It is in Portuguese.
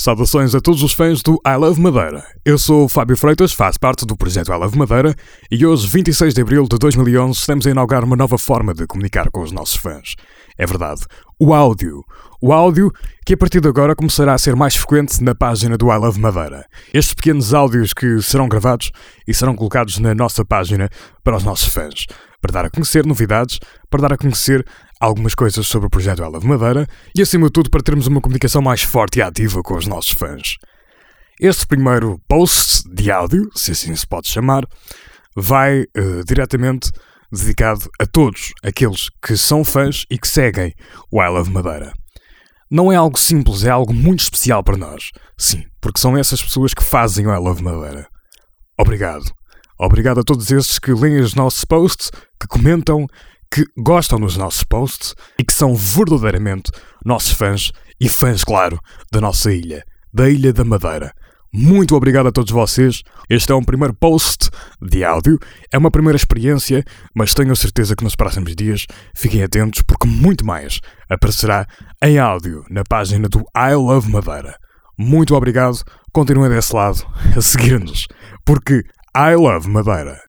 Saudações a todos os fãs do I Love Madeira. Eu sou o Fábio Freitas, faço parte do projeto I Love Madeira e hoje, 26 de abril de 2011, estamos a inaugurar uma nova forma de comunicar com os nossos fãs. É verdade, o áudio. O áudio que a partir de agora começará a ser mais frequente na página do I Love Madeira. Estes pequenos áudios que serão gravados e serão colocados na nossa página para os nossos fãs, para dar a conhecer novidades, para dar a conhecer algumas coisas sobre o projeto Ela de Madeira e, acima de tudo, para termos uma comunicação mais forte e ativa com os nossos fãs. Este primeiro post de áudio, se assim se pode chamar, vai uh, diretamente dedicado a todos aqueles que são fãs e que seguem o I Love Madeira. Não é algo simples, é algo muito especial para nós. Sim, porque são essas pessoas que fazem o I Love Madeira. Obrigado. Obrigado a todos esses que leem os nossos posts, que comentam que gostam dos nossos posts e que são verdadeiramente nossos fãs e fãs, claro, da nossa ilha, da Ilha da Madeira. Muito obrigado a todos vocês. Este é um primeiro post de áudio, é uma primeira experiência, mas tenho certeza que nos próximos dias fiquem atentos porque muito mais aparecerá em áudio na página do I Love Madeira. Muito obrigado, continuem desse lado a seguir-nos, porque I Love Madeira.